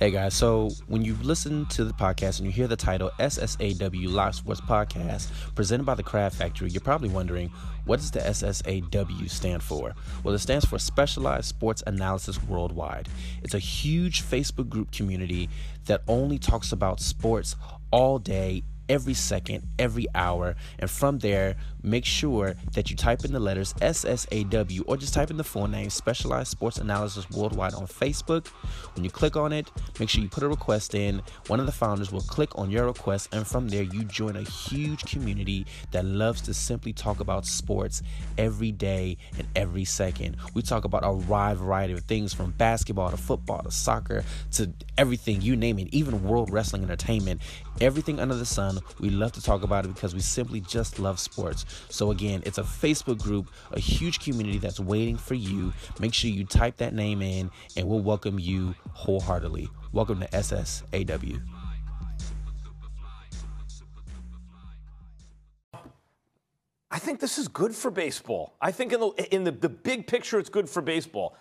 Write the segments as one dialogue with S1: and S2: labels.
S1: Hey guys, so when you listen to the podcast and you hear the title SSAW Live Sports Podcast presented by the Craft Factory, you're probably wondering what does the SSAW stand for? Well, it stands for Specialized Sports Analysis Worldwide. It's a huge Facebook group community that only talks about sports all day, every second, every hour. And from there, make sure that you type in the letters SSAW or just type in the full name Specialized Sports Analysis Worldwide on Facebook. When you click on it, make sure you put a request in. One of the founders will click on your request, and from there, you join a huge community that loves to simply talk about sports every day and every second. We talk about a wide variety of things from basketball to football to soccer to everything, you name it, even world wrestling entertainment, everything under the sun we love to talk about it because we simply just love sports. So, again, it's a Facebook group, a huge community that's waiting for you. Make sure you type that name in, and we'll welcome you wholeheartedly. Welcome to SSAW.
S2: I think this is good for baseball. I think in the in the, the big picture, it's good for baseball.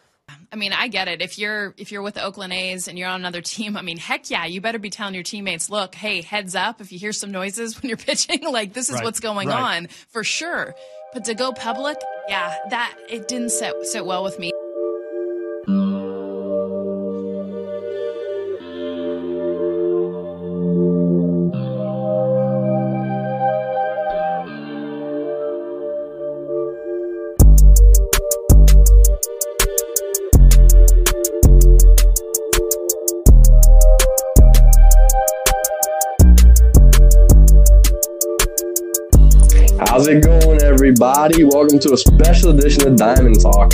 S3: I mean, I get it. If you're if you're with the Oakland A's and you're on another team, I mean, heck yeah, you better be telling your teammates, look, hey, heads up if you hear some noises when you're pitching, like this is right, what's going right. on for sure. But to go public, yeah, that it didn't sit sit well with me.
S4: Special edition of Diamond Talk.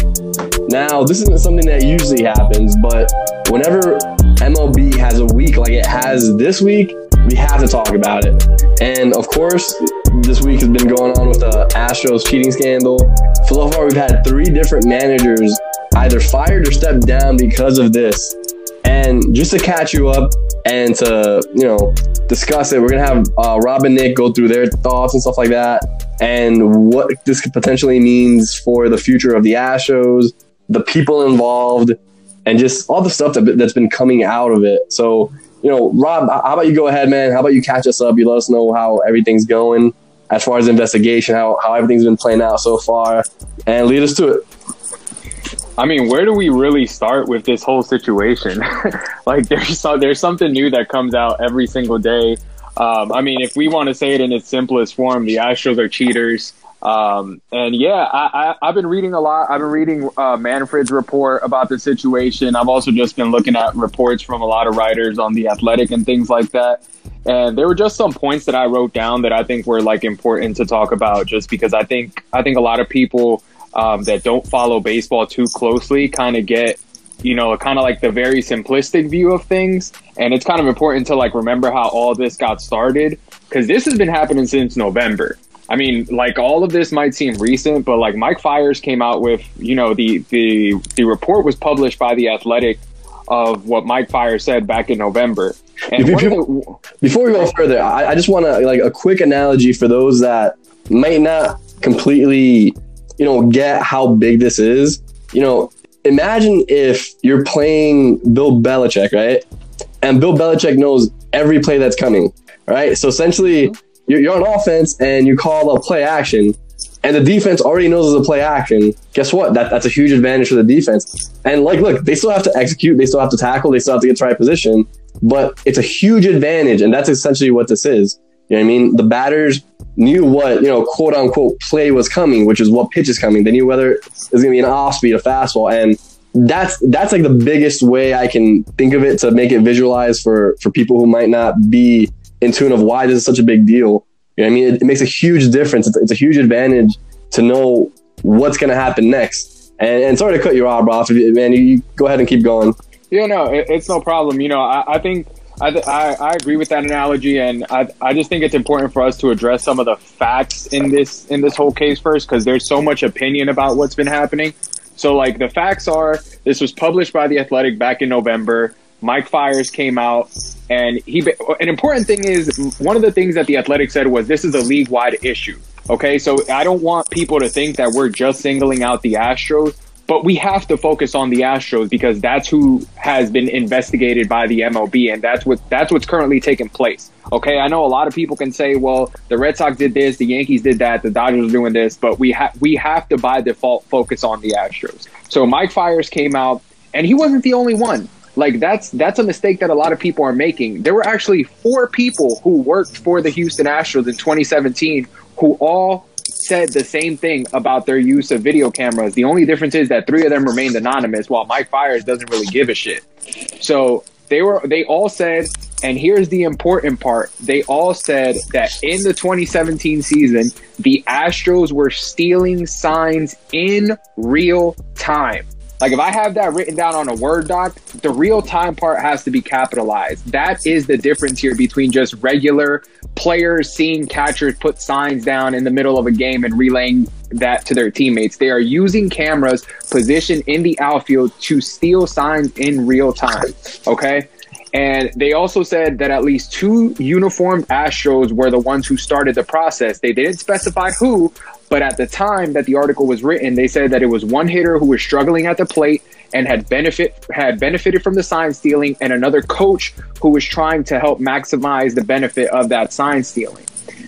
S4: Now, this isn't something that usually happens, but whenever MLB has a week like it has this week, we have to talk about it. And of course, this week has been going on with the Astros cheating scandal. So far, we've had three different managers either fired or stepped down because of this. And just to catch you up and to, you know, discuss it, we're to have uh, Rob and Nick go through their thoughts and stuff like that and what this potentially means for the future of the Astros, the people involved, and just all the stuff that, that's been coming out of it. So, you know, Rob, how about you go ahead, man? How about you catch us up? You let us know how everything's going as far as investigation, how, how everything's been playing out so far, and lead us to it.
S5: I mean, where do we really start with this whole situation? like, there's there's something new that comes out every single day. Um, I mean, if we want to say it in its simplest form, the Astros are cheaters. Um, and yeah, I, have been reading a lot. I've been reading uh, Manfred's report about the situation. I've also just been looking at reports from a lot of writers on the Athletic and things like that. And there were just some points that I wrote down that I think were like important to talk about, just because I think I think a lot of people um, that don't follow baseball too closely kind of get you know, kind of like the very simplistic view of things. And it's kind of important to like remember how all this got started because this has been happening since November. I mean, like all of this might seem recent, but like Mike Fiers came out with, you know, the the the report was published by the Athletic of what Mike Fiers said back in November.
S4: And before, the, before we go oh. further, I, I just want to like a quick analogy for those that might not completely, you know, get how big this is. You know, imagine if you're playing Bill Belichick, right? And Bill Belichick knows every play that's coming, right? So essentially, you're, you're on offense and you call a play action, and the defense already knows it's a play action. Guess what? That, that's a huge advantage for the defense. And like, look, they still have to execute, they still have to tackle, they still have to get to right position, but it's a huge advantage, and that's essentially what this is. You know what I mean? The batters knew what, you know, quote unquote play was coming, which is what pitch is coming. They knew whether it's going to be an off speed, a fastball. And that's, that's like the biggest way I can think of it to make it visualize for, for people who might not be in tune of why this is such a big deal. You know I mean? It, it, makes a huge difference. It's, it's a huge advantage to know what's going to happen next. And, and sorry to cut you off, off, man. You, you go ahead and keep going.
S5: Yeah, no, it, it's no problem. You know, I, I think I, I, I, agree with that analogy, and I, I just think it's important for us to address some of the facts in this in this whole case first, because there's so much opinion about what's been happening. So, like the facts are, this was published by the Athletic back in November. Mike Fiers came out, and he. An important thing is one of the things that the Athletic said was this is a league wide issue. Okay, so I don't want people to think that we're just singling out the Astros but we have to focus on the Astros because that's who has been investigated by the MLB, and that's what that's what's currently taking place. Okay, I know a lot of people can say, well, the Red Sox did this, the Yankees did that, the Dodgers are doing this, but we have we have to by default focus on the Astros. So Mike Fiers came out, and he wasn't the only one. Like that's that's a mistake that a lot of people are making. There were actually four people who worked for the Houston Astros in 2017 who all said the same thing about their use of video cameras. The only difference is that three of them remained anonymous, while Mike Fiers doesn't really give a shit. So they were they all said, and here's the important part: they all said that in the 2017 season, the Astros were stealing signs in real time. Like if I have that written down on a Word doc, the real time part has to be capitalized. That is the difference here between just regular players seeing catchers put signs down in the middle of a game and relaying that to their teammates. They are using cameras positioned in the outfield to steal signs in real time. Okay. And they also said that at least two uniformed Astros were the ones who started the process. They didn't specify who, but at the time that the article was written, they said that it was one hitter who was struggling at the plate and had benefit had benefited from the sign stealing, and another coach who was trying to help maximize the benefit of that sign stealing.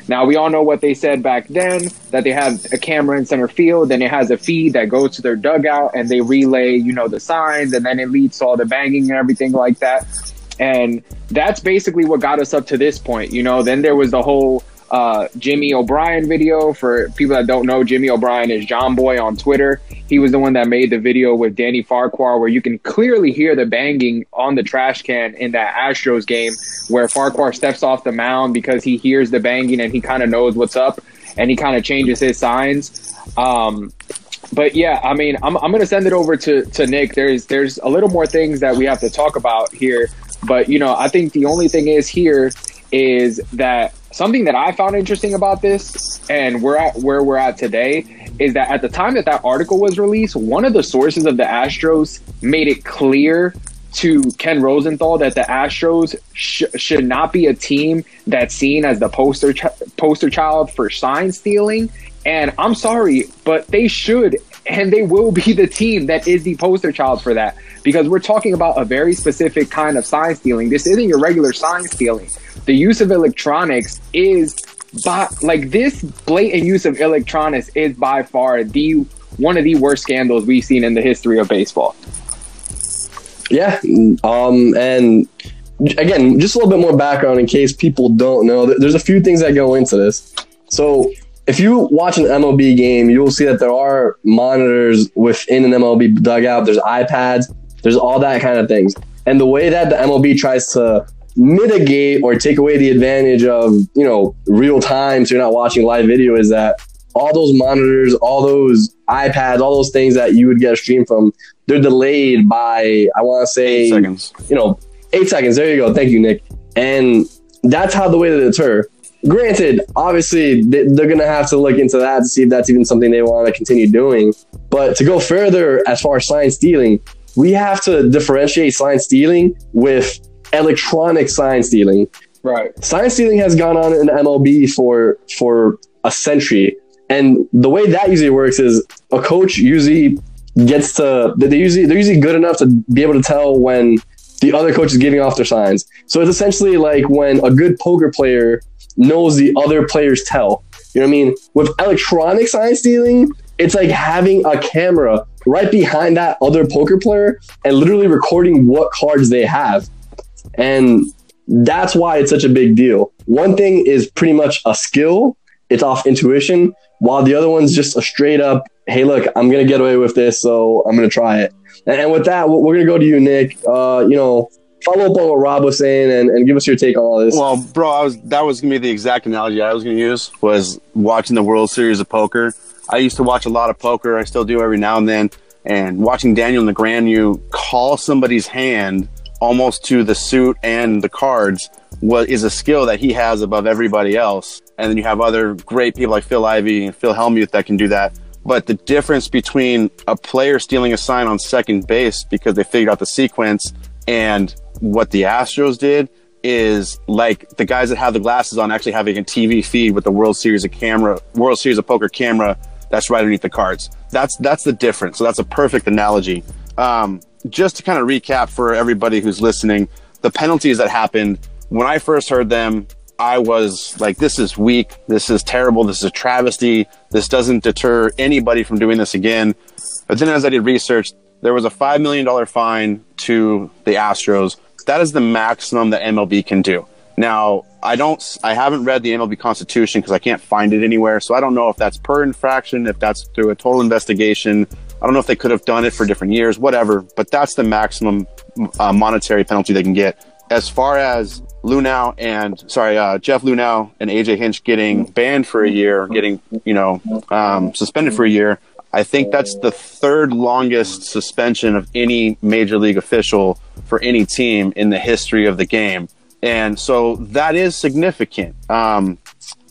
S5: Now we all know what they said back then that they have a camera in center field, then it has a feed that goes to their dugout, and they relay, you know, the signs, and then it leads to all the banging and everything like that. And that's basically what got us up to this point. You know, then there was the whole uh, Jimmy O'Brien video. For people that don't know, Jimmy O'Brien is Jomboy on Twitter. He was the one that made the video with Danny Farquhar, where you can clearly hear the banging on the trash can in that Astros game, where Farquhar steps off the mound because he hears the banging and he kind of knows what's up, and he kind of changes his signs. Um, but yeah, I mean, I'm, I'm going to send it over to, to Nick. There's there's a little more things that we have to talk about here, but you know, I think the only thing is here is that something that I found interesting about this, and we're at where we're at today, is that at the time that that article was released, one of the sources of the Astros made it clear to Ken Rosenthal that the Astros sh- should not be a team that's seen as the poster ch- poster child for sign stealing. And I'm sorry, but they should and they will be the team that is the poster child for that because we're talking about a very specific kind of sign stealing. This isn't your regular sign stealing the use of electronics is by like this blatant use of electronics is by far the one of the worst scandals we've seen in the history of baseball.
S4: Yeah, um, and again, just a little bit more background in case people don't know. There's a few things that go into this. So, if you watch an MLB game, you will see that there are monitors within an MLB dugout. There's iPads. There's all that kind of things. And the way that the MLB tries to mitigate or take away the advantage of you know real time so you're not watching live video is that all those monitors all those ipads all those things that you would get a stream from they're delayed by i want to say
S6: eight seconds
S4: you know eight seconds there you go thank you nick and that's how the way to deter granted obviously they're gonna have to look into that to see if that's even something they want to continue doing but to go further as far as sign stealing we have to differentiate sign stealing with electronic sign stealing.
S5: Right.
S4: Sign stealing has gone on in MLB for for a century. And the way that usually works is a coach usually gets to they usually they're usually good enough to be able to tell when the other coach is giving off their signs. So it's essentially like when a good poker player knows the other players tell. You know what I mean? With electronic sign stealing, it's like having a camera right behind that other poker player and literally recording what cards they have. And that's why it's such a big deal. One thing is pretty much a skill, it's off intuition, while the other one's just a straight up, hey, look, I'm going to get away with this, so I'm going to try it. And, with that, we're going to go to you, Nick. Uh, you know, follow up on what Rob was saying and, and give us your take on all this.
S6: Well, bro, I was that was gonna be the exact analogy I was gonna use was watching the World Series of Poker. I used to watch a lot of poker. I still do every now and then. And watching Daniel grand Negreanu call somebody's hand almost to the suit and the cards what is a skill that he has above everybody else. And then you have other great people like Phil Ivey and Phil Hellmuth that can do that. But the difference between a player stealing a sign on second base because they figured out the sequence and what the Astros did is like the guys that have the glasses on actually having a TV feed with the World Series of camera, World Series of Poker camera that's right underneath the cards. that's that's the difference. So that's a perfect analogy. Um, just to kind of recap for everybody who's listening, the penalties that happened when I first heard them, I was like, this is weak. This is terrible. This is a travesty. This doesn't deter anybody from doing this again. But then as I did research, there was a $5 million fine to the Astros. That is the maximum that MLB can do. Now, I don't, I haven't read the MLB Constitution because I can't find it anywhere. So I don't know if that's per infraction, if that's through a total investigation. I don't know if they could have done it for different years, whatever. But that's the maximum uh, monetary penalty they can get. As far as Luhnow and sorry, uh, Jeff Luhnow and AJ Hinch getting banned for a year, getting you know um, suspended for a year. I think that's the third longest suspension of any major league official for any team in the history of the game, and so that is significant. Um,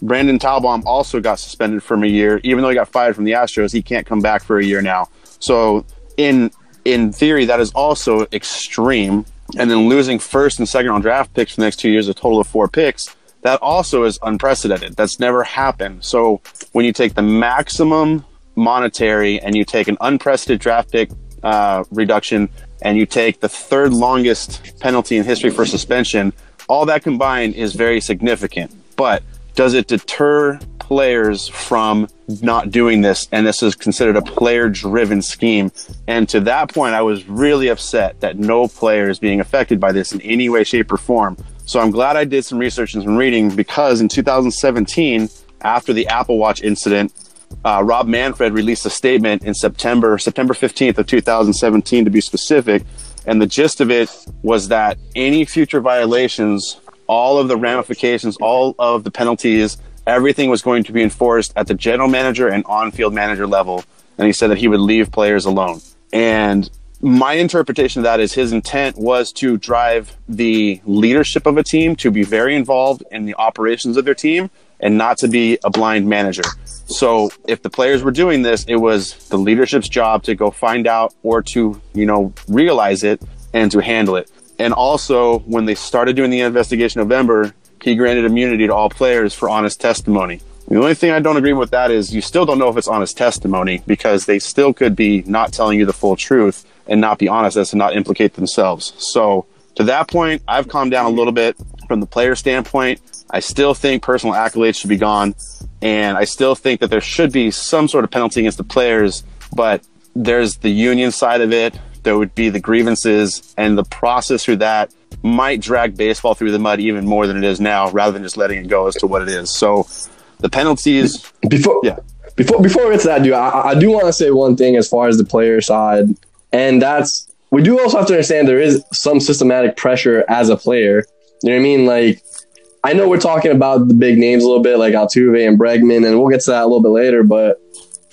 S6: Brandon Talbot also got suspended from a year, even though he got fired from the Astros. He can't come back for a year now. So in in theory, that is also extreme and then losing first and second round draft picks for the next two years, a total of four picks, that also is unprecedented. That's never happened. So when you take the maximum monetary and you take an unprecedented draft pick uh, reduction and you take the third longest penalty in history for suspension, all that combined is very significant. But does it deter players from not doing this? And this is considered a player driven scheme. And to that point, I was really upset that no player is being affected by this in any way, shape, or form. So I'm glad I did some research and some reading because in 2017, after the Apple Watch incident, uh, Rob Manfred released a statement in September, September 15th of 2017 to be specific. And the gist of it was that any future violations all of the ramifications, all of the penalties, everything was going to be enforced at the general manager and on field manager level. And he said that he would leave players alone. And my interpretation of that is his intent was to drive the leadership of a team to be very involved in the operations of their team and not to be a blind manager. So if the players were doing this, it was the leadership's job to go find out or to, you know, realize it and to handle it. And also, when they started doing the investigation in November, he granted immunity to all players for honest testimony. The only thing I don't agree with that is you still don't know if it's honest testimony because they still could be not telling you the full truth and not be honest as to not implicate themselves. So to that point, I've calmed down a little bit from the player standpoint. I still think personal accolades should be gone. And I still think that there should be some sort of penalty against the players, but there's the union side of it there would be the grievances and the process through that might drag baseball through the mud even more than it is now rather than just letting it go as to what it is. So the penalties
S4: before yeah. Before before we get to that, dude, I, I do want to say one thing as far as the player side, and that's we do also have to understand there is some systematic pressure as a player. You know what I mean? Like I know we're talking about the big names a little bit, like Altuve and Bregman, and we'll get to that a little bit later, but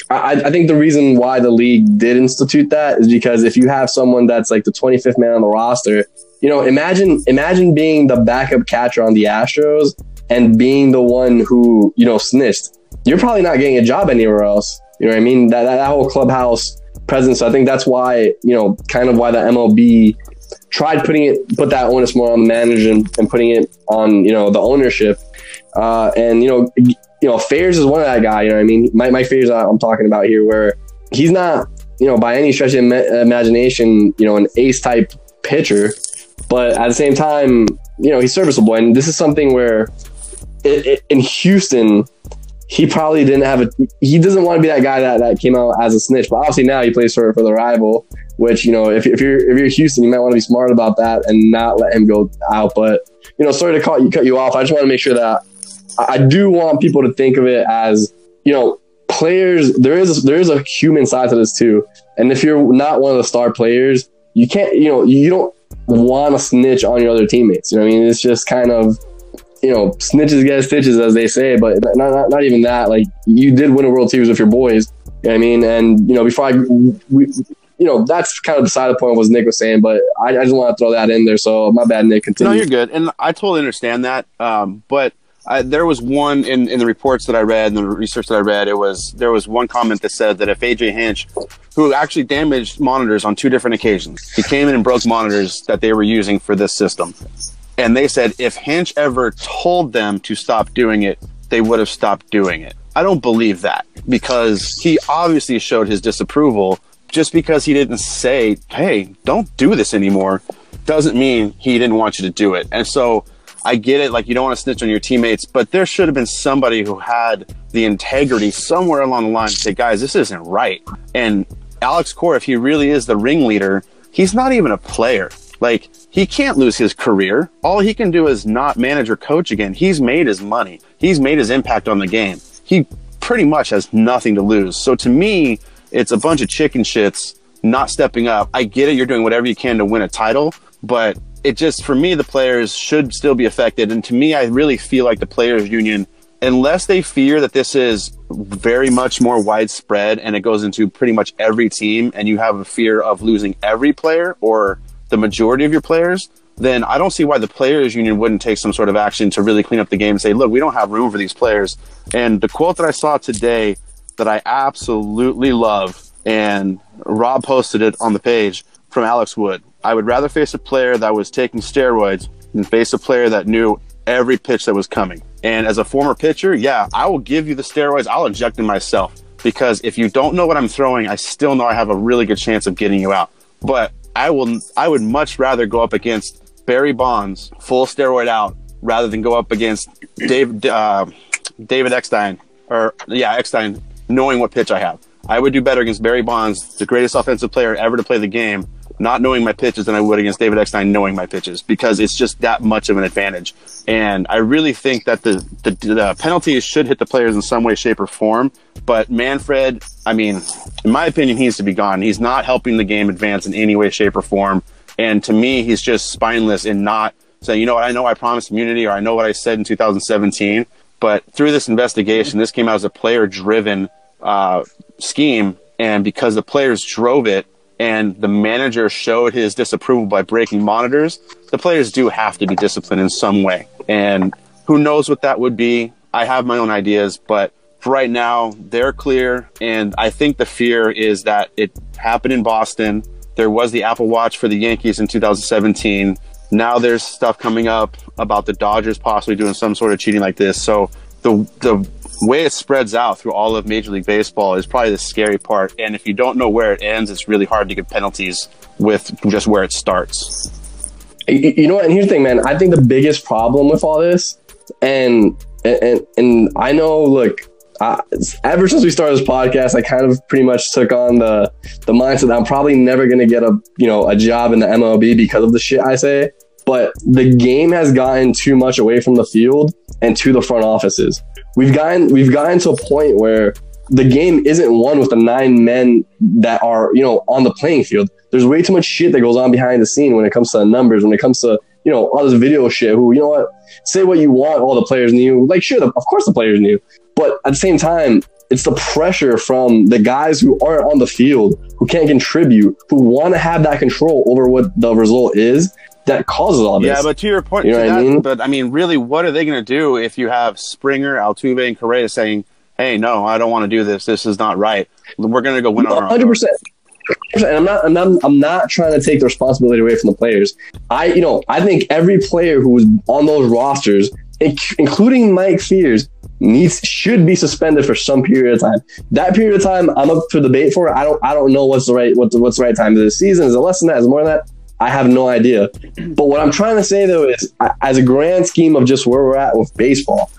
S4: I, I, think the reason why the league did institute that is because if you have someone that's like the 25th man on the roster, you know, imagine imagine being the backup catcher on the Astros and being the one who you know snitched. You're probably not getting a job anywhere else. You know what I mean? That that, that whole clubhouse presence. So I think that's why you know, kind of why the MLB tried putting it, put that onus more on the manager and, and putting it on you know the ownership. Uh, and you know, you know, Fairs is one of that guy. You know, what I mean, Mike, Mike Fairs, I'm talking about here, where he's not, you know, by any stretch of imagination, you know, an ace type pitcher, but at the same time, you know, he's serviceable. And this is something where it, it, in Houston, he probably didn't have a. He doesn't want to be that guy that, that came out as a snitch. But obviously now he plays for for the rival. Which you know, if, if you're if you're Houston, you might want to be smart about that and not let him go out. But you know, sorry to cut you cut you off. I just want to make sure that I do want people to think of it as, you know, players. There is there is a human side to this too, and if you're not one of the star players, you can't. You know, you don't want to snitch on your other teammates. You know, I mean, it's just kind of, you know, snitches get stitches, as they say. But not, not, not even that. Like you did win a World Series with your boys. You know I mean, and you know, before I, we, you know, that's kind of beside the point was Nick was saying, but I, I just want to throw that in there. So my bad, Nick. Continue.
S6: No, you're good, and I totally understand that. Um, but I, there was one in, in the reports that I read and the research that I read. It was there was one comment that said that if AJ Hinch, who actually damaged monitors on two different occasions, he came in and broke monitors that they were using for this system, and they said if Hinch ever told them to stop doing it, they would have stopped doing it. I don't believe that because he obviously showed his disapproval. Just because he didn't say, "Hey, don't do this anymore," doesn't mean he didn't want you to do it. And so I get it, like you don't want to snitch on your teammates, but there should have been somebody who had the integrity somewhere along the line to say, guys, this isn't right. And Alex Cora, if he really is the ringleader, he's not even a player. Like he can't lose his career. All he can do is not manage or coach again. He's made his money. He's made his impact on the game. He pretty much has nothing to lose. So to me, it's a bunch of chicken shits not stepping up. I get it. You're doing whatever you can to win a title, but it just, for me, the players should still be affected. And to me, I really feel like the players union, unless they fear that this is very much more widespread and it goes into pretty much every team and you have a fear of losing every player or the majority of your players, then I don't see why the players union wouldn't take some sort of action to really clean up the game and say, look, we don't have room for these players. And the quote that I saw today that I absolutely love, and Rob posted it on the page from Alex Wood. I would rather face a player that was taking steroids than face a player that knew every pitch that was coming. And as a former pitcher, yeah, I will give you the steroids. I'll inject them myself because if you don't know what I'm throwing, I still know I have a really good chance of getting you out. But I will, I would much rather go up against Barry Bonds, full steroid out, rather than go up against Dave, uh, David Eckstein, or yeah, Eckstein, knowing what pitch I have. I would do better against Barry Bonds, the greatest offensive player ever to play the game, not knowing my pitches than I would against David Eckstein knowing my pitches because it's just that much of an advantage. And I really think that the, the, the penalties should hit the players in some way, shape, or form. But Manfred, I mean, in my opinion, he needs to be gone. He's not helping the game advance in any way, shape, or form. And to me, he's just spineless and not saying, you know what, I know I promised immunity or I know what I said in 2017. But through this investigation, this came out as a player driven uh, scheme. And because the players drove it, and the manager showed his disapproval by breaking monitors, the players do have to be disciplined in some way. And who knows what that would be? I have my own ideas, but for right now, they're clear. And I think the fear is that it happened in Boston. There was the Apple Watch for the Yankees in 2017. Now there's stuff coming up about the Dodgers possibly doing some sort of cheating like this. So the the way it spreads out through all of Major League Baseball is probably the scary part. And if you don't know where it ends, it's really hard to get penalties with just where it starts.
S4: You know what? And here's the thing, man. I think the biggest problem with all this, and and and I know, look, I, ever since we started this podcast, I kind of pretty much took on the the mindset that I'm probably never going to get a you know a job in the MLB because of the shit I say. But the game has gotten too much away from the field and to the front offices we've gotten we've gotten to a point where the game isn't won with the nine men that are you know on the playing field. There's way too much shit that goes on behind the scene when it comes to the numbers, when it comes to you know all this video shit. Who you know what say what you want, all the players knew. Like sure, the, of course the players knew, but at the same time, it's the pressure from the guys who aren't on the field, who can't contribute, who want to have that control over what the result is, that causes all this.
S6: Yeah, but to your point,
S4: you know
S6: that,
S4: I mean?
S6: but I mean, really, what are they going to do if you have Springer, Altuve, and Correa saying, "Hey, no, I don't want to do this. This is not right. We're going to go win on
S4: Hundred percent. And I'm not, I'm not, I'm not trying to take the responsibility away from the players. I, you know, I think every player who was on those rosters, including Mike Fiers, needs should be suspended for some period of time. That period of time, I'm up for debate for. I don't, I don't know what's the right, what the, what's the right time. of the season? Is it less than that? Is it more than that? I have no idea. But what I'm trying to say though is, as a grand scheme of just where we're at with baseball,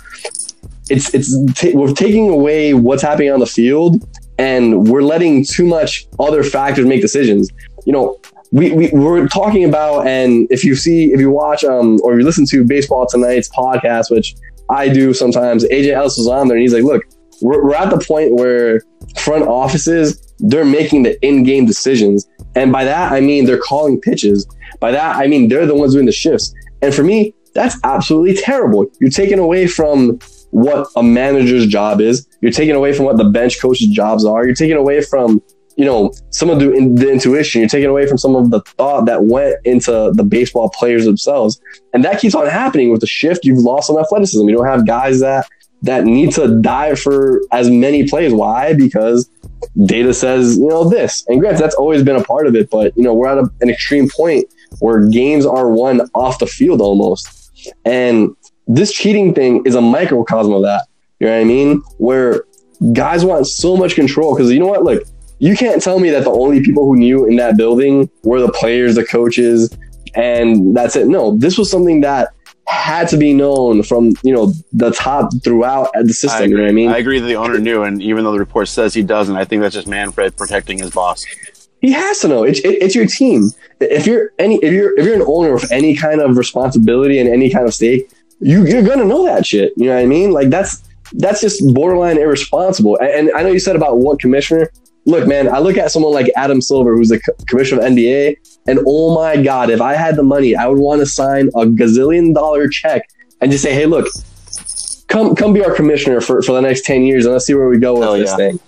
S4: it's it's t- we're taking away what's happening on the field, and we're letting too much other factors make decisions. You know, we, we we're talking about, and if you see, if you watch, um, or if you listen to Baseball Tonight's podcast, which I do sometimes, AJ Ellis was on there, and he's like, "Look, we're, we're at the point where front offices they're making the in-game decisions and by that, I mean they're calling pitches. By that, I mean they're the ones doing the shifts. And for me, that's absolutely terrible. You're taking away from what a manager's job is. You're taking away from what the bench coach's jobs are. You're taking away from, you know, some of the, the intuition. You're taking away from some of the thought that went into the baseball players themselves. And that keeps on happening with the shift. You've lost some athleticism. You don't have guys that that need to die for as many plays. Why? Because data says, you know, this. And granted, that's always been a part of it, but, you know, we're at a, an extreme point where games are won off the field almost. And this cheating thing is a microcosm of that. You know what I mean? Where guys want so much control because you know what? Look, you can't tell me that the only people who knew in that building were the players, the coaches, and that's it. No, this was something that had to be known from you know the top throughout the system. You know what I mean?
S6: I agree that the owner knew, and even though the report says he doesn't, I think that's just Manfred protecting his boss.
S4: He has to know. It's it, it's your team. If you're any if you're if you're an owner with any kind of responsibility and any kind of stake, you you're gonna know that shit. You know what I mean? Like that's that's just borderline irresponsible. And, and I know you said about what commissioner. Look, man, I look at someone like Adam Silver, who's the commissioner of NBA, and oh my god, if I had the money, I would want to sign a gazillion dollar check and just say, hey, look, come come be our commissioner for, for the next 10 years and let's see where we go with Hell this yeah. thing.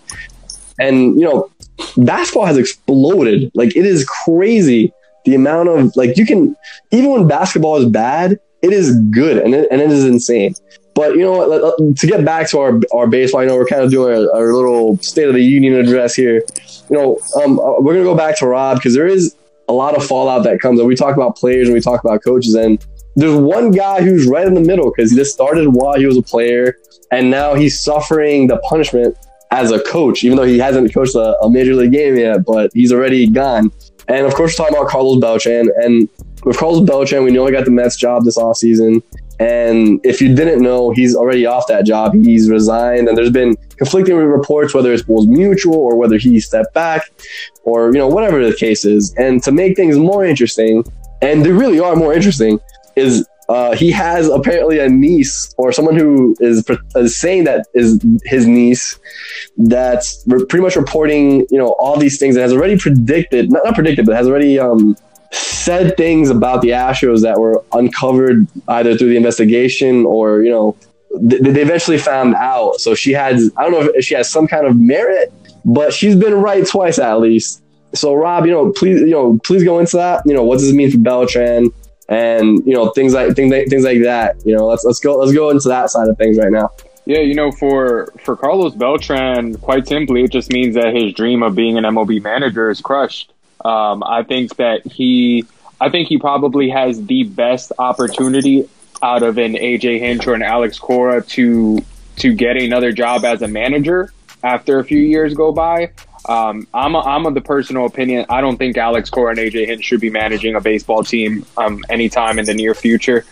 S4: And you know, basketball has exploded. Like it is crazy the amount of like you can even when basketball is bad, it is good and it, and it is insane. But you know what? To get back to our our baseball, I know we're kind of doing a, our little State of the Union address here. You know, um, uh, we're gonna go back to Rob because there is a lot of fallout that comes. And we talk about players and we talk about coaches, and there's one guy who's right in the middle because he just started while he was a player, and now he's suffering the punishment as a coach, even though he hasn't coached a, a major league game yet. But he's already gone. And of course, we're talking about Carlos Beltran. And with Carlos Beltran, we know he got the Mets job this offseason. And if you didn't know, he's already off that job. He's resigned, and there's been conflicting reports whether it was mutual or whether he stepped back, or you know whatever the case is. And to make things more interesting, and they really are more interesting, is uh, he has apparently a niece or someone who is, is saying that is his niece that's pretty much reporting you know all these things and has already predicted not, not predicted but has already um, said things about the Astros that were uncovered either through the investigation or you know th- they eventually found out. So she has I don't know if she has some kind of merit, but she's been right twice at least. So Rob, you know, please you know please go into that. You know, what does this mean for Beltran? And you know things like things things like that. You know, let's let's go let's go into that side of things right now.
S5: Yeah, you know, for for Carlos Beltran, quite simply, it just means that his dream of being an MLB manager is crushed. Um, I think that he, I think he probably has the best opportunity out of an AJ Hinch or an Alex Cora to to get another job as a manager after a few years go by. Um, I'm a, I'm of the personal opinion. I don't think Alex Cora and AJ Hinch should be managing a baseball team um, anytime in the near future.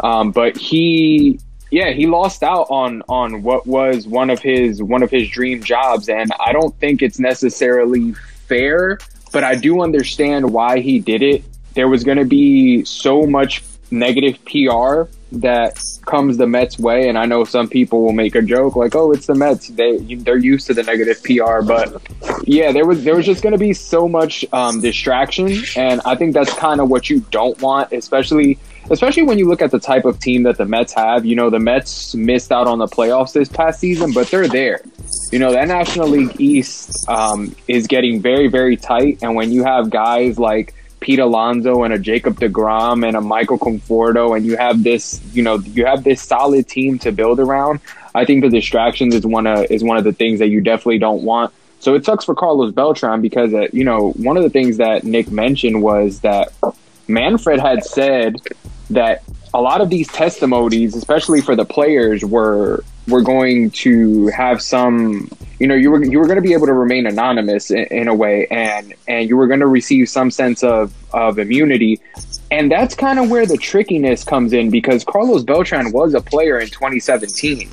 S5: Um, but he, yeah, he lost out on on what was one of his one of his dream jobs, and I don't think it's necessarily fair but I do understand why he did it. There was going to be so much negative PR that comes the Mets way, and I know some people will make a joke like, "Oh, it's the Mets; they they're used to the negative PR." But yeah, there was there was just going to be so much um, distraction, and I think that's kind of what you don't want, especially especially when you look at the type of team that the Mets have. You know, the Mets missed out on the playoffs this past season, but they're there. You know, that National League East um, is getting very, very tight. And when you have guys like Pete Alonso and a Jacob DeGrom and a Michael Conforto, and you have this, you know, you have this solid team to build around. I think the distractions is one of is one of the things that you definitely don't want. So it sucks for Carlos Beltran because, uh, you know, one of the things that Nick mentioned was that Manfred had said that a lot of these testimonies, especially for the players, were were going to have some you know you were you were going to be able to remain anonymous in, in, a way and and you were going to receive some sense of of immunity. And that's kind of where the trickiness comes in because Carlos Beltran was a player in 2017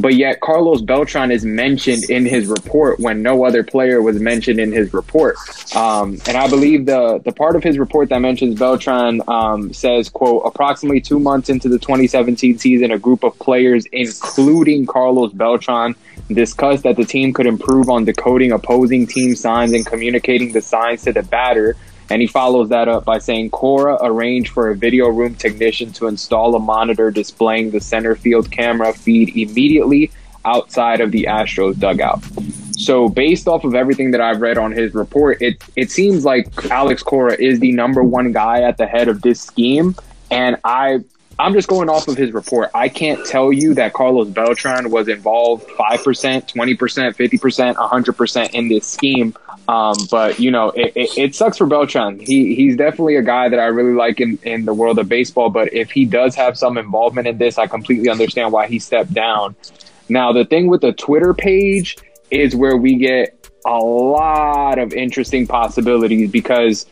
S5: but yet Carlos Beltran is mentioned in his report when no other player was mentioned in his report. Um, and I believe the the part of his report that mentions Beltran um, says, "quote Approximately two months into the 2017 season, a group of players, including Carlos Beltran." Discussed that the team could improve on decoding opposing team signs and communicating the signs to the batter and he follows that up by saying Cora arranged for a video room technician to install a monitor displaying the center field camera feed immediately outside of the Astros dugout. So, based off of everything that I've read on his report, it it seems like Alex Cora is the number one guy at the head of this scheme, and I I'm just going off of his report. I can't tell you that Carlos Beltran was involved 5%, 20%, 50%, 100% in this scheme. Um, but, you know, it, it, it, sucks for Beltran. He, he's definitely a guy that I really like in, in the world of baseball. But if he does have some involvement in this, I completely understand why he stepped down. Now, the thing with the Twitter page is where we get a lot of interesting possibilities because,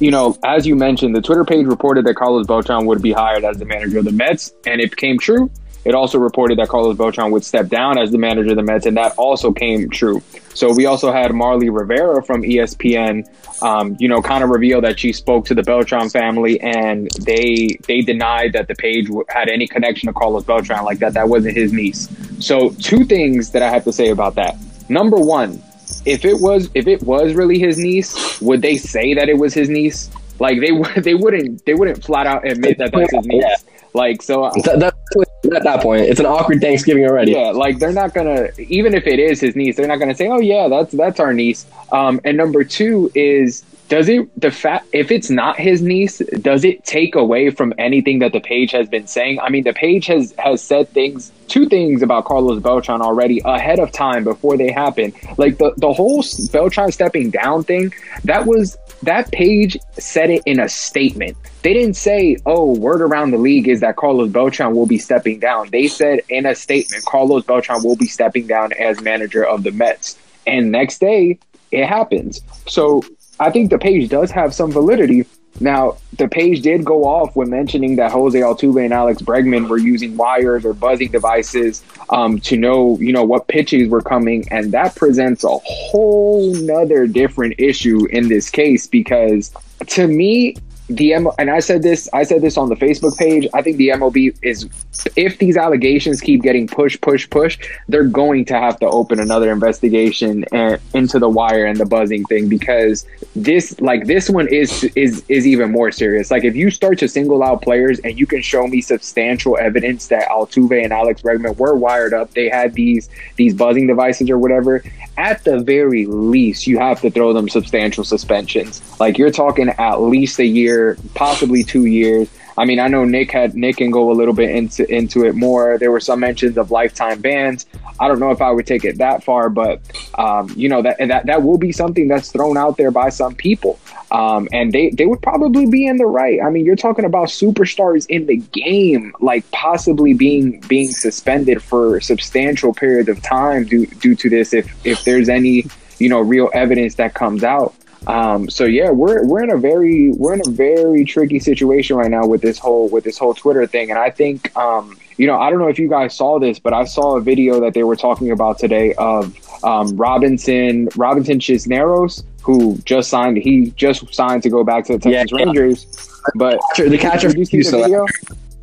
S5: you know, as you mentioned, the Twitter page reported that Carlos Beltran would be hired as the manager of the Mets, and it came true. It also reported that Carlos Beltran would step down as the manager of the Mets, and that also came true. So we also had Marly Rivera from ESPN, um, you know, kind of reveal that she spoke to the Beltran family, and they they denied that the page had any connection to Carlos Beltran like that. That wasn't his niece. So two things that I have to say about that. Number one, if it was if it was really his niece, would they say that it was his niece? Like they they wouldn't they wouldn't flat out admit that that's his niece. Like so, uh,
S4: that, that, at that point, it's an awkward Thanksgiving already.
S5: Yeah, like they're not gonna even if it is his niece, they're not gonna say, "Oh yeah, that's that's our niece." Um, and number two is does it the fact if it's not his niece does it take away from anything that the page has been saying i mean the page has has said things two things about carlos beltran already ahead of time before they happen like the the whole beltran stepping down thing that was that page said it in a statement. They didn't say, oh, word around the league is that Carlos Beltran will be stepping down. They said in a statement, Carlos Beltran will be stepping down as manager of the Mets. And next day, it happens. So I think the page does have some validity. Now, the page did go off when mentioning that Jose Altuve and Alex Bregman were using wires or buzzing devices um, to know, you know, what pitches were coming, and that presents a whole nother different issue in this case because, to me, the M and I said this I said this on the Facebook page. I think the MLB is if these allegations keep getting pushed, push, push, they're going to have to open another investigation and, into the wire and the buzzing thing because this like this one is is is even more serious. Like if you start to single out players and you can show me substantial evidence that Altuve and Alex Bregman were wired up, they had these these buzzing devices or whatever, at the very least, you have to throw them substantial suspensions. Like you're talking at least a year, possibly two years. I mean, I know Nick had Nick can go a little bit into into it more. There were some mentions of lifetime bans. I don't know if I would take it that far, but um, you know that that that will be something that's thrown out there by some people, um, and they they would probably be in the right. I mean, you're talking about superstars in the game, like possibly being being suspended for a substantial period of time due due to this. If if there's any you know real evidence that comes out. Um, so yeah, we're we're in a very we're in a very tricky situation right now with this whole with this whole Twitter thing, and I think um, you know I don't know if you guys saw this, but I saw a video that they were talking about today of um, Robinson Robinson Chirinos, who just signed. He just signed to go back to the Texas yeah, Rangers. But
S4: the catcher, did you see the video?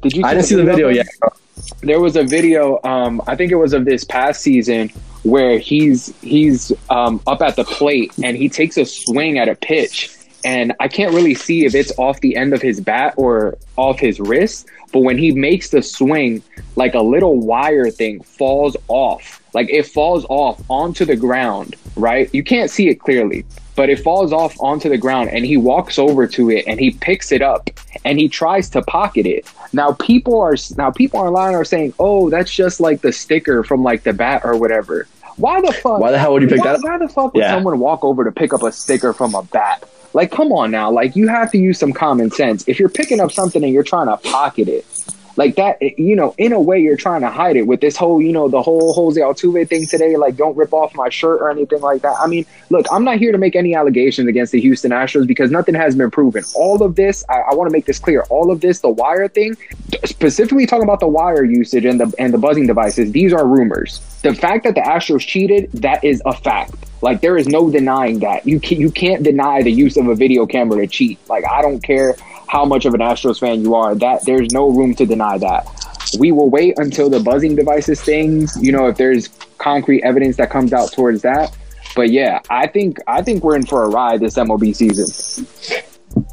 S4: Did you? I didn't see the video yet.
S5: There was a video. Um, I think it was of this past season where he's he's um, up at the plate and he takes a swing at a pitch and I can't really see if it's off the end of his bat or off his wrist. But when he makes the swing, like a little wire thing falls off. Like it falls off onto the ground, right? You can't see it clearly, but it falls off onto the ground and he walks over to it and he picks it up and he tries to pocket it. Now people are now people online are saying, "Oh, that's just like the sticker from like the bat or whatever." Why the fuck?
S4: Why the hell would you pick
S5: why,
S4: that up?
S5: Why the fuck would yeah. someone walk over to pick up a sticker from a bat? Like, come on now. Like, you have to use some common sense. If you're picking up something and you're trying to pocket it, like that, you know, in a way, you're trying to hide it with this whole, you know, the whole Jose Altuve thing today. Like, don't rip off my shirt or anything like that. I mean, look, I'm not here to make any allegations against the Houston Astros because nothing has been proven. All of this, I, I want to make this clear. All of this, the wire thing, specifically talking about the wire usage and the and the buzzing devices, these are rumors. The fact that the Astros cheated, that is a fact. Like there is no denying that. You can, you can't deny the use of a video camera to cheat. Like I don't care how much of an Astros fan you are. That there's no room to deny that. We will wait until the buzzing devices things, you know, if there's concrete evidence that comes out towards that. But yeah, I think I think we're in for a ride this MLB season.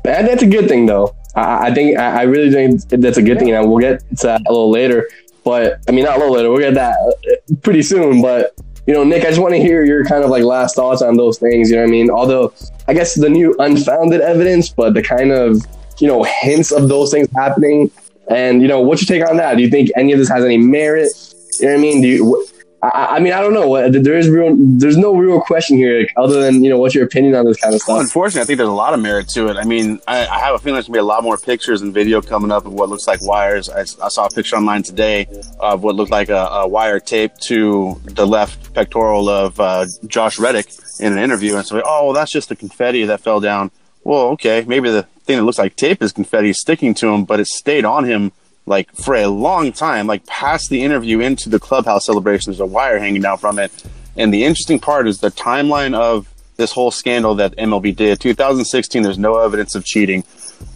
S4: That's a good thing, though. I, I think I really think that's a good thing, and we'll get to that a little later. But I mean, not a little later. We'll get that uh, pretty soon. But you know, Nick, I just want to hear your kind of like last thoughts on those things. You know what I mean? Although I guess the new unfounded evidence, but the kind of you know hints of those things happening. And you know, what's your take on that? Do you think any of this has any merit? You know what I mean? Do you? I, I, mean, I don't know. There is real. There's no real question here, other than you know, what's your opinion on this kind of stuff?
S6: Well, unfortunately, I think there's a lot of merit to it. I mean, I, I have a feeling there's gonna be a lot more pictures and video coming up of what looks like wires. I, I saw a picture online today of what looked like a, a wire taped to the left pectoral of uh, Josh Reddick in an interview, and so, oh, well, that's just the confetti that fell down. Well, okay, maybe the thing that looks like tape is confetti sticking to him, but it stayed on him like for a long time, like past the interview into the clubhouse celebration. There's a wire hanging down from it. And the interesting part is the timeline of this whole scandal that MLB did. 2016, there's no evidence of cheating.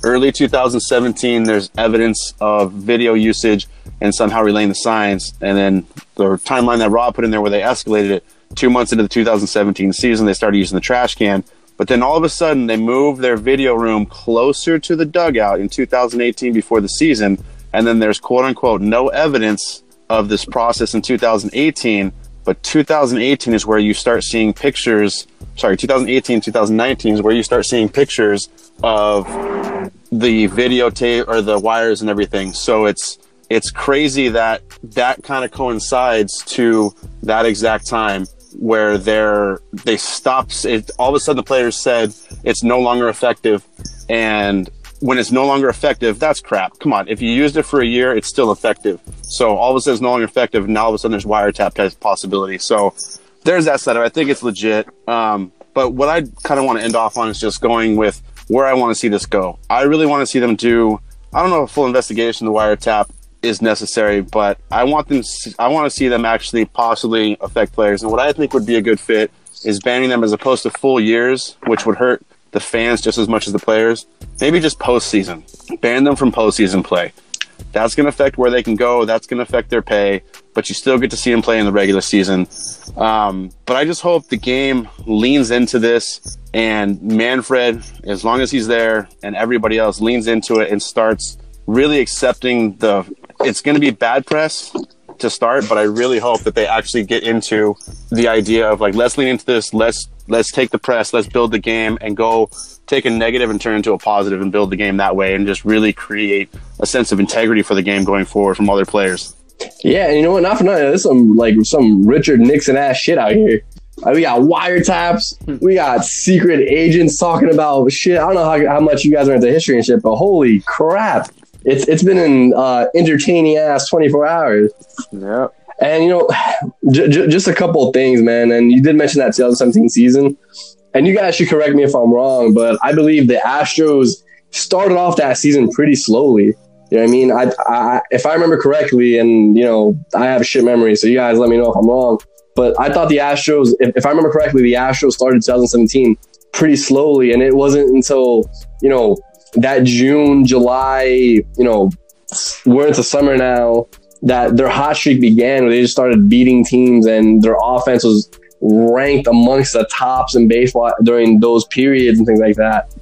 S6: Early 2017, there's evidence of video usage and somehow relaying the signs. And then the timeline that Rob put in there where they escalated it two months into the 2017 season, they started using the trash can. But then all of a sudden, they moved their video room closer to the dugout in 2018 before the season. And then there's quote unquote no evidence of this process in 2018 but 2018 is where you start seeing pictures. Sorry 2018 2019 is where you start seeing pictures of the videotape or the wires and everything. So it's it's crazy that that kind of coincides to that exact time where they're they stops it all of a sudden the players said it's no longer effective and when it's no longer effective, that's crap. Come on. If you used it for a year, it's still effective. So all of a sudden it's no longer effective. Now all of a sudden there's wiretap possibility. So there's that setup. I think it's legit. Um, but what I kind of want to end off on is just going with where I want to see this go. I really want to see them do, I don't know if full investigation the wiretap is necessary, but I want them, I want to see them actually possibly affect players. And what I think would be a good fit is banning them as opposed to full years, which would hurt the fans just as much as the players. Maybe just postseason. Ban them from postseason play. That's going to affect where they can go. That's going to affect their pay, but you still get to see them play in the regular season. Um, but I just hope the game leans into this and Manfred, as long as he's there and everybody else leans into it and starts really accepting the, it's going to be bad press to start, but I really hope that they actually get into the idea of like, let's lean into this. Let's let's take the press, let's build the game, and go take a negative and turn into a positive and build the game that way, and just really create a sense of integrity for the game going forward from other players.
S4: Yeah, and you know what? Not for nothing. There's some like some Richard Nixon ass shit out here. We got wiretaps. We got secret agents talking about shit. I don't know how, how much you guys are into history and shit, but holy crap. It's it's been an uh, entertaining ass 24 hours.
S5: Yeah.
S4: And you know, j- j- just a couple of things, man. And you did mention that 2017 season, and you guys should correct me if I'm wrong, but I believe the Astros started off that season pretty slowly. You know what I mean? I, I if I remember correctly, and you know, I have a shit memory, so you guys let me know if I'm wrong. But I thought the Astros, if, if I remember correctly, the Astros started 2017 pretty slowly, and it wasn't until you know that June, July, you know, we're into summer now that their hot streak began where they just started beating teams and their offense was ranked amongst the tops in baseball during those periods and things like that.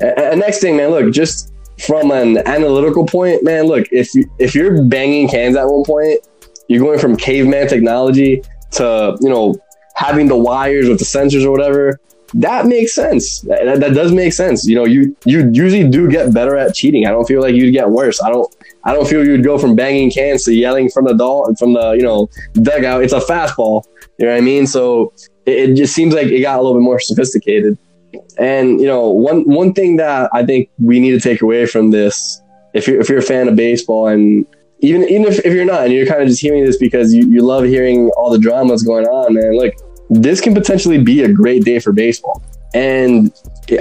S4: And next thing, man, look, just from an analytical point, man, look, if you if you're banging cans at one point, you're going from caveman technology to you know having the wires with the sensors or whatever. That makes sense. That, that does make sense. You know, you you usually do get better at cheating. I don't feel like you'd get worse. I don't I don't feel you'd go from banging cans to yelling from the dog from the you know dugout. It's a fastball. You know what I mean? So it, it just seems like it got a little bit more sophisticated. And you know, one one thing that I think we need to take away from this, if you're if you're a fan of baseball, and even even if, if you're not, and you're kind of just hearing this because you, you love hearing all the drama that's going on, man, like this can potentially be a great day for baseball. And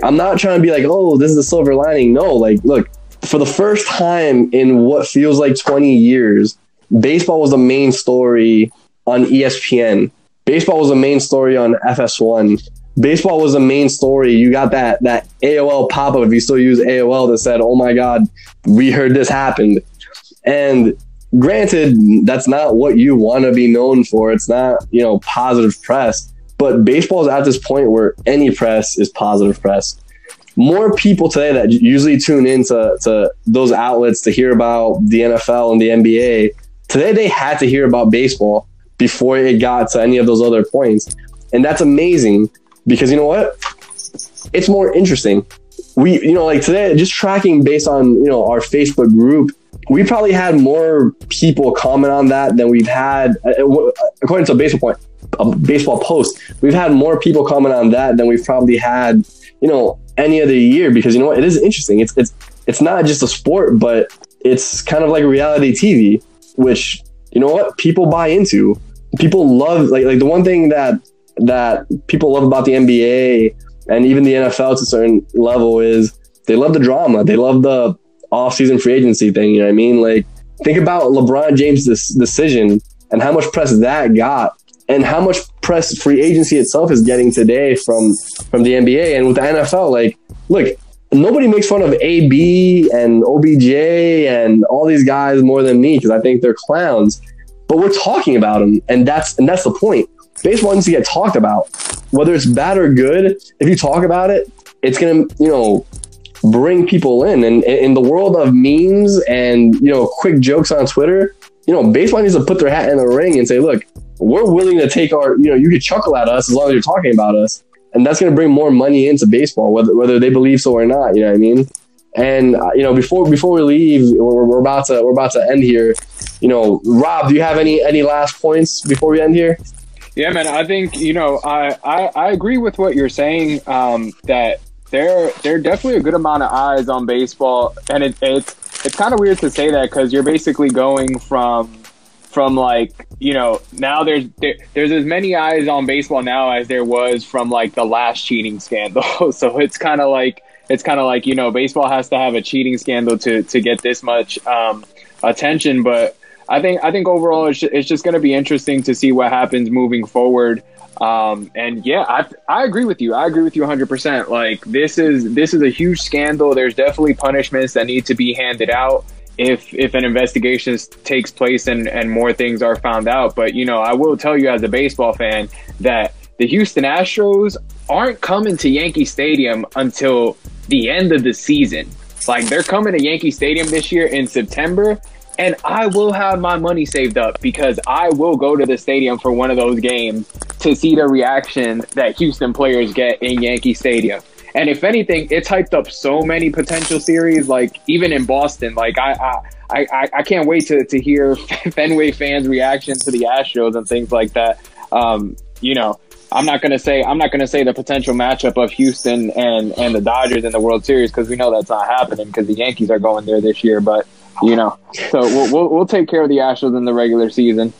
S4: I'm not trying to be like, oh, this is a silver lining. No, like, look, for the first time in what feels like 20 years, baseball was the main story on ESPN. Baseball was the main story on FS1. Baseball was the main story. You got that that AOL pop up if you still use AOL that said, "Oh my God, we heard this happened." And granted, that's not what you want to be known for. It's not you know positive press. But baseball is at this point where any press is positive press more people today that usually tune into to those outlets to hear about the NFL and the NBA, today they had to hear about baseball before it got to any of those other points. And that's amazing because you know what? It's more interesting. We, you know, like today, just tracking based on, you know, our Facebook group, we probably had more people comment on that than we've had, uh, uh, according to a baseball point, a baseball post. We've had more people comment on that than we've probably had, you know, any other year because you know what? It is interesting. It's it's it's not just a sport, but it's kind of like reality TV, which you know what people buy into. People love like like the one thing that that people love about the NBA and even the NFL to a certain level is they love the drama. They love the off-season free agency thing. You know what I mean? Like, think about LeBron James' decision and how much press that got, and how much press free agency itself is getting today from from the NBA and with the NFL. Like, look, nobody makes fun of AB and OBJ and all these guys more than me because I think they're clowns. But we're talking about them, and that's and that's the point. Baseball needs to get talked about, whether it's bad or good. If you talk about it, it's gonna you know bring people in. And in the world of memes and you know quick jokes on Twitter, you know, baseball needs to put their hat in the ring and say, look, we're willing to take our, you know, you could chuckle at us as long as you're talking about us, and that's going to bring more money into baseball, whether whether they believe so or not. You know what I mean? And uh, you know, before before we leave, we're, we're about to we're about to end here. You know, Rob, do you have any any last points before we end here?
S5: Yeah, man. I think you know I I, I agree with what you're saying. Um, that there there are definitely a good amount of eyes on baseball, and it, it's it's kind of weird to say that because you're basically going from from like you know now there's there, there's as many eyes on baseball now as there was from like the last cheating scandal. so it's kind of like it's kind of like you know baseball has to have a cheating scandal to to get this much um, attention, but. I think I think overall it's, it's just going to be interesting to see what happens moving forward. Um, and yeah, I I agree with you. I agree with you 100. percent Like this is this is a huge scandal. There's definitely punishments that need to be handed out if if an investigation takes place and and more things are found out. But you know, I will tell you as a baseball fan that the Houston Astros aren't coming to Yankee Stadium until the end of the season. Like they're coming to Yankee Stadium this year in September, and I will have my money saved up because I will go to the stadium for one of those games to see the reaction that Houston players get in Yankee Stadium. And if anything, it's hyped up so many potential series, like even in Boston. Like I, I, I, I can't wait to, to hear Fenway fans' reaction to the Astros and things like that. Um, you know, I'm not gonna say I'm not gonna say the potential matchup of Houston and and the Dodgers in the World Series because we know that's not happening because the Yankees are going there this year. But you know. So we'll, we'll, we'll take care of the Astros in the regular season.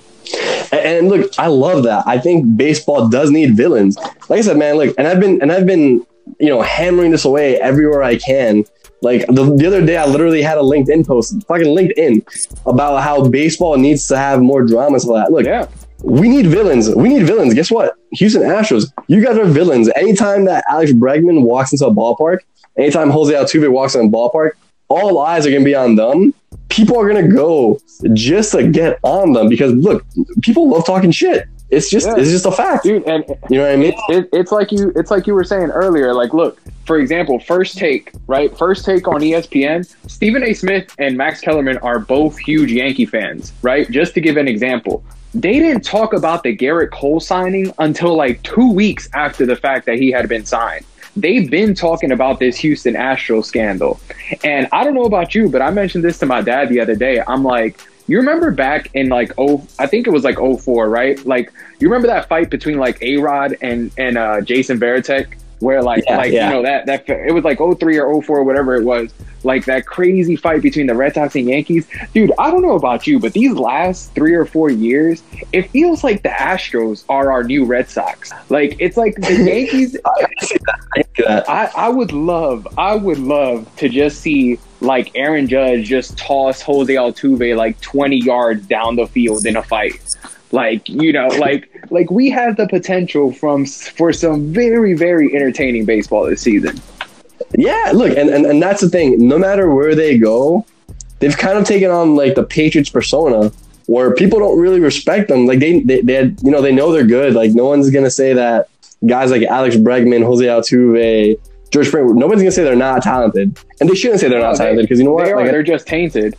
S4: And look, I love that. I think baseball does need villains. Like I said, man, look, and I've been and I've been, you know, hammering this away everywhere I can. Like the, the other day, I literally had a LinkedIn post, fucking LinkedIn, about how baseball needs to have more drama. So that look, yeah. we need villains. We need villains. Guess what? Houston Astros, you guys are villains. Anytime that Alex Bregman walks into a ballpark, anytime Jose Altuve walks in a ballpark, all eyes are going to be on them. People are going to go just to get on them because look, people love talking shit. It's just yeah. it's just a fact,
S5: dude. And
S4: you know what I mean?
S5: It, it's like you it's like you were saying earlier. Like, look, for example, first take, right? First take on ESPN. Stephen A. Smith and Max Kellerman are both huge Yankee fans, right? Just to give an example, they didn't talk about the Gerrit Cole signing until like two weeks after the fact that he had been signed they've been talking about this Houston Astros scandal. And I don't know about you, but I mentioned this to my dad the other day. I'm like, you remember back in like oh I think it was like 04, right? Like you remember that fight between like A Rod and and uh, Jason Varitek where like yeah, like yeah. you know that that it was like 03 or 04 whatever it was like that crazy fight between the Red Sox and Yankees. Dude, I don't know about you, but these last three or four years, it feels like the Astros are our new Red Sox. Like it's like the Yankees. I, I would love, I would love to just see like Aaron Judge just toss Jose Altuve like 20 yards down the field in a fight. Like, you know, like like we have the potential from for some very, very entertaining baseball this season.
S4: Yeah, look, and, and, and that's the thing. No matter where they go, they've kind of taken on like the Patriots persona where people don't really respect them. Like they, they, they had, you know, they know they're good. Like no one's going to say that guys like Alex Bregman, Jose Altuve, George Springer, nobody's going to say they're not talented. And they shouldn't say they're not talented because you know what?
S5: They
S4: are,
S5: like, they're just tainted.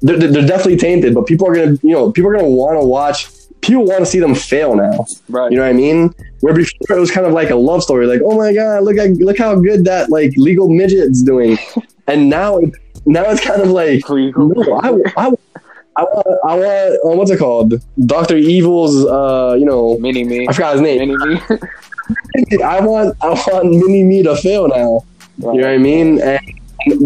S4: They're, they're definitely tainted, but people are going to, you know, people are going to want to watch people want to see them fail now.
S5: Right.
S4: You know what I mean? Where before it was kind of like a love story, like, oh my god, look at look how good that like legal midget's doing, and now now it's kind of like no, I, I, I want, I want, uh, what's it called? Doctor Evil's, uh, you know,
S5: Mini Me.
S4: I forgot his name.
S5: Mini Me.
S4: I want, I want Mini Me to fail now. You know what I mean? And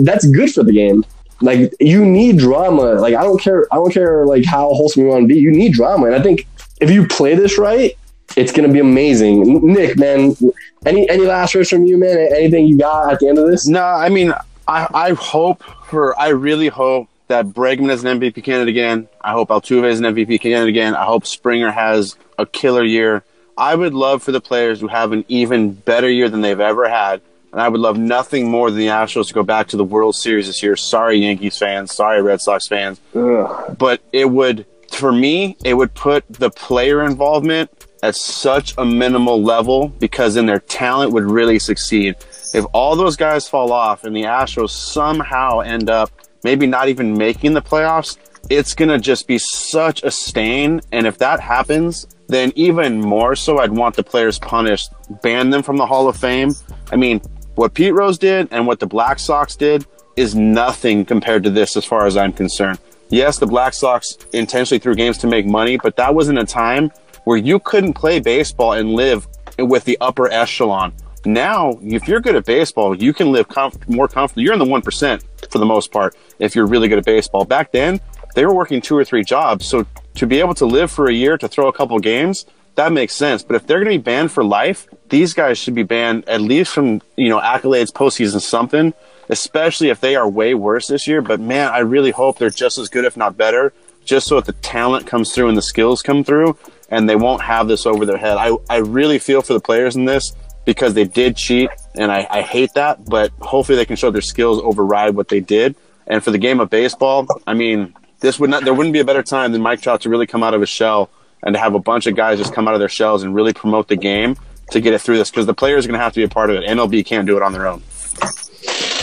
S4: that's good for the game. Like you need drama. Like I don't care. I don't care like how wholesome you want to be. You need drama, and I think if you play this right, it's gonna be amazing. Nick, man, any any last words from you, man? Anything you got at the end of this?
S6: No, I mean, I I hope for, I really hope that Bregman is an MVP candidate again. I hope Altuve is an MVP candidate again. I hope Springer has a killer year. I would love for the players to have an even better year than they've ever had. And I would love nothing more than the Astros to go back to the World Series this year. Sorry, Yankees fans. Sorry, Red Sox fans.
S5: Ugh.
S6: But it would, for me, it would put the player involvement at such a minimal level because then their talent would really succeed. If all those guys fall off and the Astros somehow end up maybe not even making the playoffs, it's going to just be such a stain. And if that happens, then even more so, I'd want the players punished, ban them from the Hall of Fame. I mean, what Pete Rose did and what the Black Sox did is nothing compared to this as far as I'm concerned. Yes, the Black Sox intentionally threw games to make money, but that was in a time where you couldn't play baseball and live with the upper echelon. Now, if you're good at baseball, you can live comf- more comfortably. You're in the 1% for the most part if you're really good at baseball. Back then, they were working two or three jobs. So to be able to live for a year to throw a couple games, that makes sense. But if they're going to be banned for life, these guys should be banned at least from you know accolades, postseason, something. Especially if they are way worse this year. But man, I really hope they're just as good, if not better, just so that the talent comes through and the skills come through, and they won't have this over their head. I I really feel for the players in this because they did cheat, and I, I hate that. But hopefully, they can show their skills override what they did. And for the game of baseball, I mean, this would not there wouldn't be a better time than Mike Trout to really come out of his shell and to have a bunch of guys just come out of their shells and really promote the game to get it through this because the players are going to have to be a part of it. MLB can't do it on their own.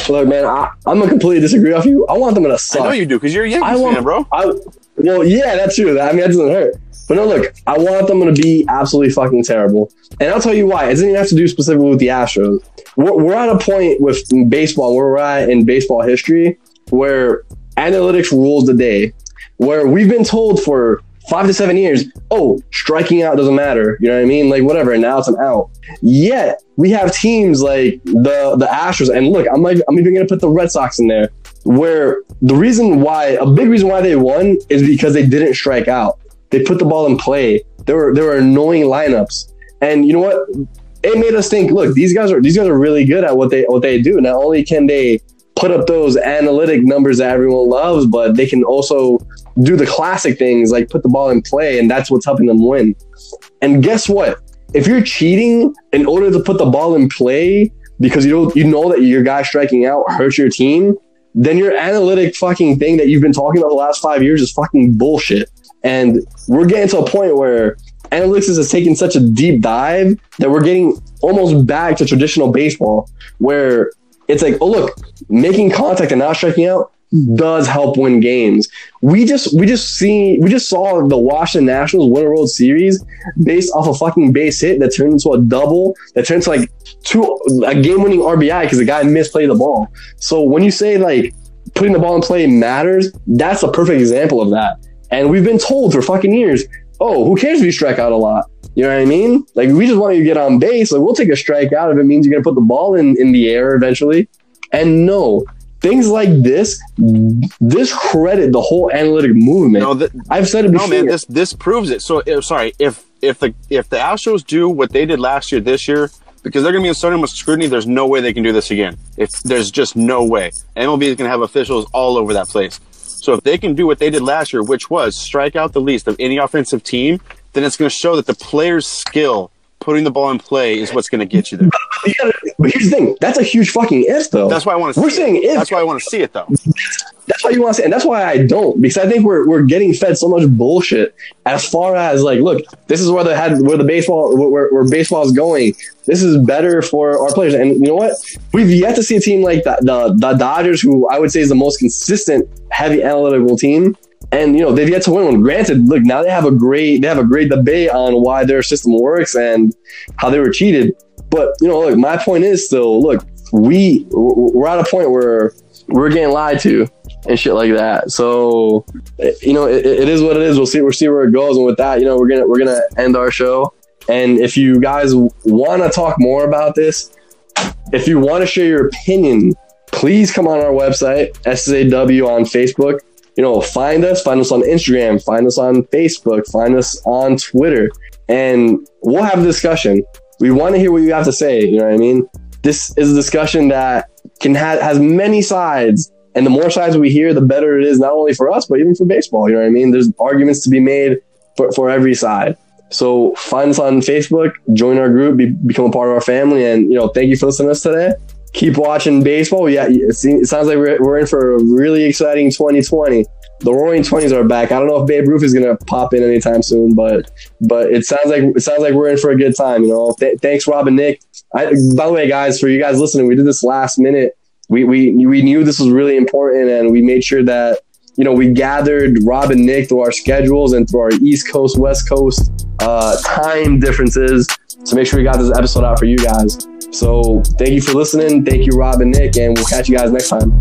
S4: Look, man, I, I'm gonna completely disagree with you. I want them to suck.
S6: I know you do because you're a Yankees
S4: I want,
S6: fan, bro.
S4: I, well, yeah, that's true. I mean, that doesn't hurt. But no, look, I want them to be absolutely fucking terrible. And I'll tell you why. It doesn't even have to do specifically with the Astros. We're, we're at a point with baseball, where we're at in baseball history, where analytics rules the day. Where we've been told for five to seven years, oh, striking out doesn't matter. You know what I mean? Like whatever. And now it's an out. Yet we have teams like the the Astros, and look, I'm like I'm even gonna put the Red Sox in there, where the reason why a big reason why they won is because they didn't strike out. They put the ball in play. There were there were annoying lineups, and you know what? It made us think. Look, these guys are these guys are really good at what they what they do. Not only can they put up those analytic numbers that everyone loves, but they can also do the classic things like put the ball in play, and that's what's helping them win. And guess what? If you're cheating in order to put the ball in play because you know you know that your guy striking out hurts your team, then your analytic fucking thing that you've been talking about the last five years is fucking bullshit. And we're getting to a point where analytics is taking such a deep dive that we're getting almost back to traditional baseball, where it's like, oh look, making contact and not striking out does help win games. We just we just see we just saw the Washington Nationals win a World Series based off a fucking base hit that turned into a double that turned into like two a game winning RBI because the guy misplayed the ball. So when you say like putting the ball in play matters, that's a perfect example of that. And we've been told for fucking years, oh, who cares if you strike out a lot? You know what I mean? Like we just want you to get on base. Like we'll take a strike out if it means you're gonna put the ball in in the air eventually. And no, things like this discredit the whole analytic movement.
S6: No, that-
S4: I've said it
S6: No,
S4: before.
S6: man, this this proves it. So, if, sorry, if if the if the Astros do what they did last year, this year, because they're going to be in so much scrutiny, there's no way they can do this again. If there's just no way, MLB is going to have officials all over that place. So, if they can do what they did last year, which was strike out the least of any offensive team, then it's going to show that the player's skill putting the ball in play is what's going to get you there.
S4: But here's the thing: that's a huge fucking if, though.
S6: That's why I want to.
S4: We're
S6: see
S4: saying
S6: it.
S4: if.
S6: That's why I want to see it, though.
S4: That's why you want to say, and that's why I don't, because I think we're we're getting fed so much bullshit. As far as like, look, this is where the head, where the baseball, where, where baseball is going. This is better for our players, and you know what? We've yet to see a team like the the, the Dodgers, who I would say is the most consistent, heavy analytical team. And you know they've yet to win one. Granted, look now they have a great they have a great debate on why their system works and how they were cheated. But you know, look, my point is still look, we we're at a point where we're getting lied to and shit like that. So, you know, it, it is what it is. We'll see. We'll see where it goes. And with that, you know, we're gonna we're gonna end our show. And if you guys want to talk more about this, if you want to share your opinion, please come on our website, SSAW on Facebook. You know, find us, find us on Instagram, find us on Facebook, find us on Twitter, and we'll have a discussion. We want to hear what you have to say. You know what I mean? This is a discussion that can have has many sides, and the more sides we hear, the better it is, not only for us, but even for baseball. You know what I mean? There's arguments to be made for, for every side. So find us on Facebook, join our group, be, become a part of our family, and you know, thank you for listening to us today. Keep watching baseball. Yeah, it, sounds like we're, we're in for a really exciting 2020. The Roaring Twenties are back. I don't know if Babe Ruth is gonna pop in anytime soon, but but it sounds like it sounds like we're in for a good time. You know, Th- thanks Rob and Nick. I, by the way, guys, for you guys listening, we did this last minute. We we we knew this was really important, and we made sure that you know, we gathered Rob and Nick through our schedules and through our East Coast, West Coast uh, time differences to make sure we got this episode out for you guys. So thank you for listening. Thank you, Rob and Nick, and we'll catch you guys next time.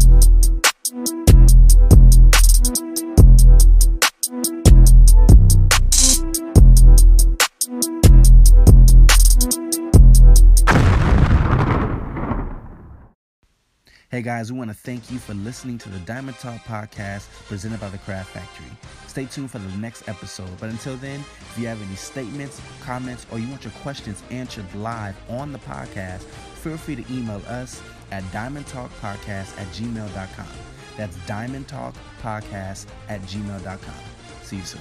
S1: Hey guys, we want to thank you for listening to the Diamond Talk podcast presented by the Craft Factory. Stay tuned for the next episode. But until then, if you have any statements, comments, or you want your questions answered live on the podcast, feel free to email us at diamondtalkpodcast at gmail.com. That's diamondtalkpodcast at gmail.com. See you soon.